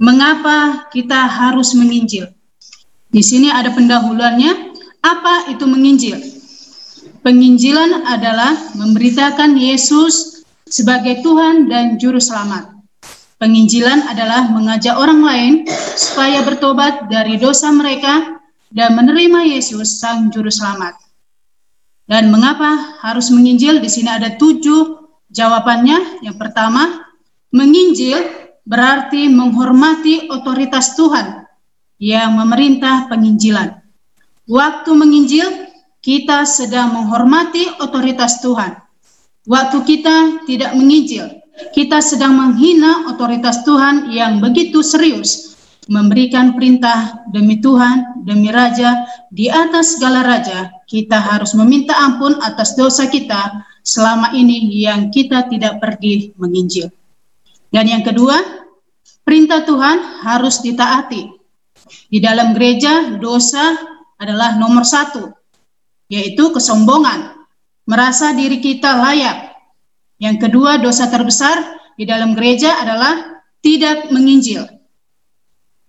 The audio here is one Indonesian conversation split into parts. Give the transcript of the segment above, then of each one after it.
mengapa kita harus menginjil. Di sini ada pendahuluannya, apa itu menginjil? Penginjilan adalah memberitakan Yesus sebagai Tuhan dan Juru Selamat. Penginjilan adalah mengajak orang lain supaya bertobat dari dosa mereka dan menerima Yesus Sang Juru Selamat. Dan mengapa harus menginjil? Di sini ada tujuh jawabannya. Yang pertama, menginjil berarti menghormati otoritas Tuhan yang memerintah penginjilan. Waktu menginjil, kita sedang menghormati otoritas Tuhan. Waktu kita tidak menginjil, kita sedang menghina otoritas Tuhan yang begitu serius, memberikan perintah demi Tuhan, demi Raja, di atas segala Raja, kita harus meminta ampun atas dosa kita selama ini yang kita tidak pergi menginjil. Dan yang kedua, Perintah Tuhan harus ditaati. Di dalam gereja, dosa adalah nomor satu, yaitu kesombongan, merasa diri kita layak. Yang kedua, dosa terbesar di dalam gereja adalah tidak menginjil.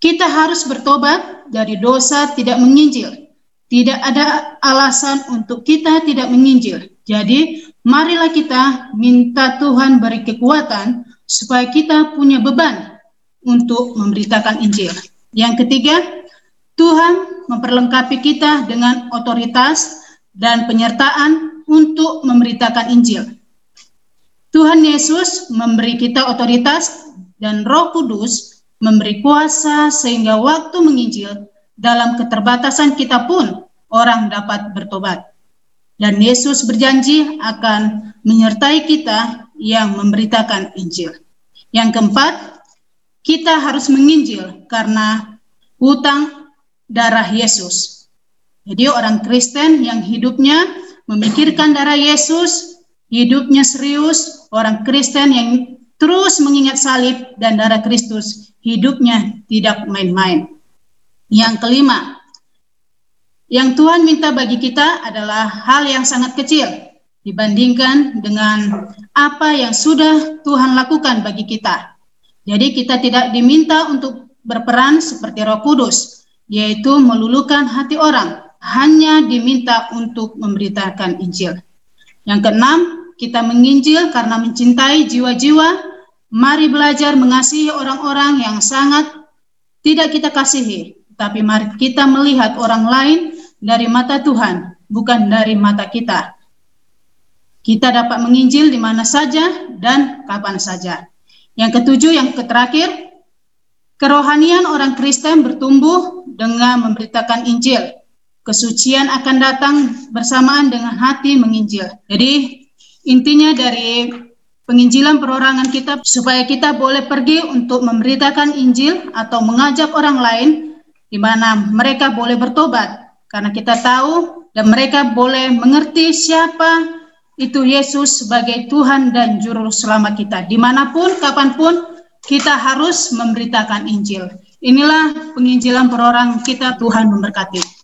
Kita harus bertobat dari dosa tidak menginjil. Tidak ada alasan untuk kita tidak menginjil. Jadi, marilah kita minta Tuhan beri kekuatan supaya kita punya beban untuk memberitakan Injil. Yang ketiga, Tuhan memperlengkapi kita dengan otoritas dan penyertaan untuk memberitakan Injil. Tuhan Yesus memberi kita otoritas dan Roh Kudus memberi kuasa sehingga waktu menginjil dalam keterbatasan kita pun orang dapat bertobat. Dan Yesus berjanji akan menyertai kita yang memberitakan Injil. Yang keempat, kita harus menginjil karena hutang darah Yesus. Jadi orang Kristen yang hidupnya memikirkan darah Yesus, hidupnya serius, orang Kristen yang terus mengingat salib dan darah Kristus, hidupnya tidak main-main. Yang kelima, yang Tuhan minta bagi kita adalah hal yang sangat kecil dibandingkan dengan apa yang sudah Tuhan lakukan bagi kita. Jadi kita tidak diminta untuk berperan seperti Roh Kudus, yaitu melulukan hati orang, hanya diminta untuk memberitakan Injil. Yang keenam, kita menginjil karena mencintai jiwa-jiwa. Mari belajar mengasihi orang-orang yang sangat tidak kita kasihi, tapi mari kita melihat orang lain dari mata Tuhan, bukan dari mata kita. Kita dapat menginjil di mana saja dan kapan saja. Yang ketujuh, yang terakhir, kerohanian orang Kristen bertumbuh dengan memberitakan Injil. Kesucian akan datang bersamaan dengan hati menginjil. Jadi intinya dari penginjilan perorangan kita supaya kita boleh pergi untuk memberitakan Injil atau mengajak orang lain di mana mereka boleh bertobat karena kita tahu dan mereka boleh mengerti siapa itu Yesus sebagai Tuhan dan Juru Selamat kita. Di mana pun, kapan pun, kita harus memberitakan Injil. Inilah penginjilan perorang kita, Tuhan memberkati.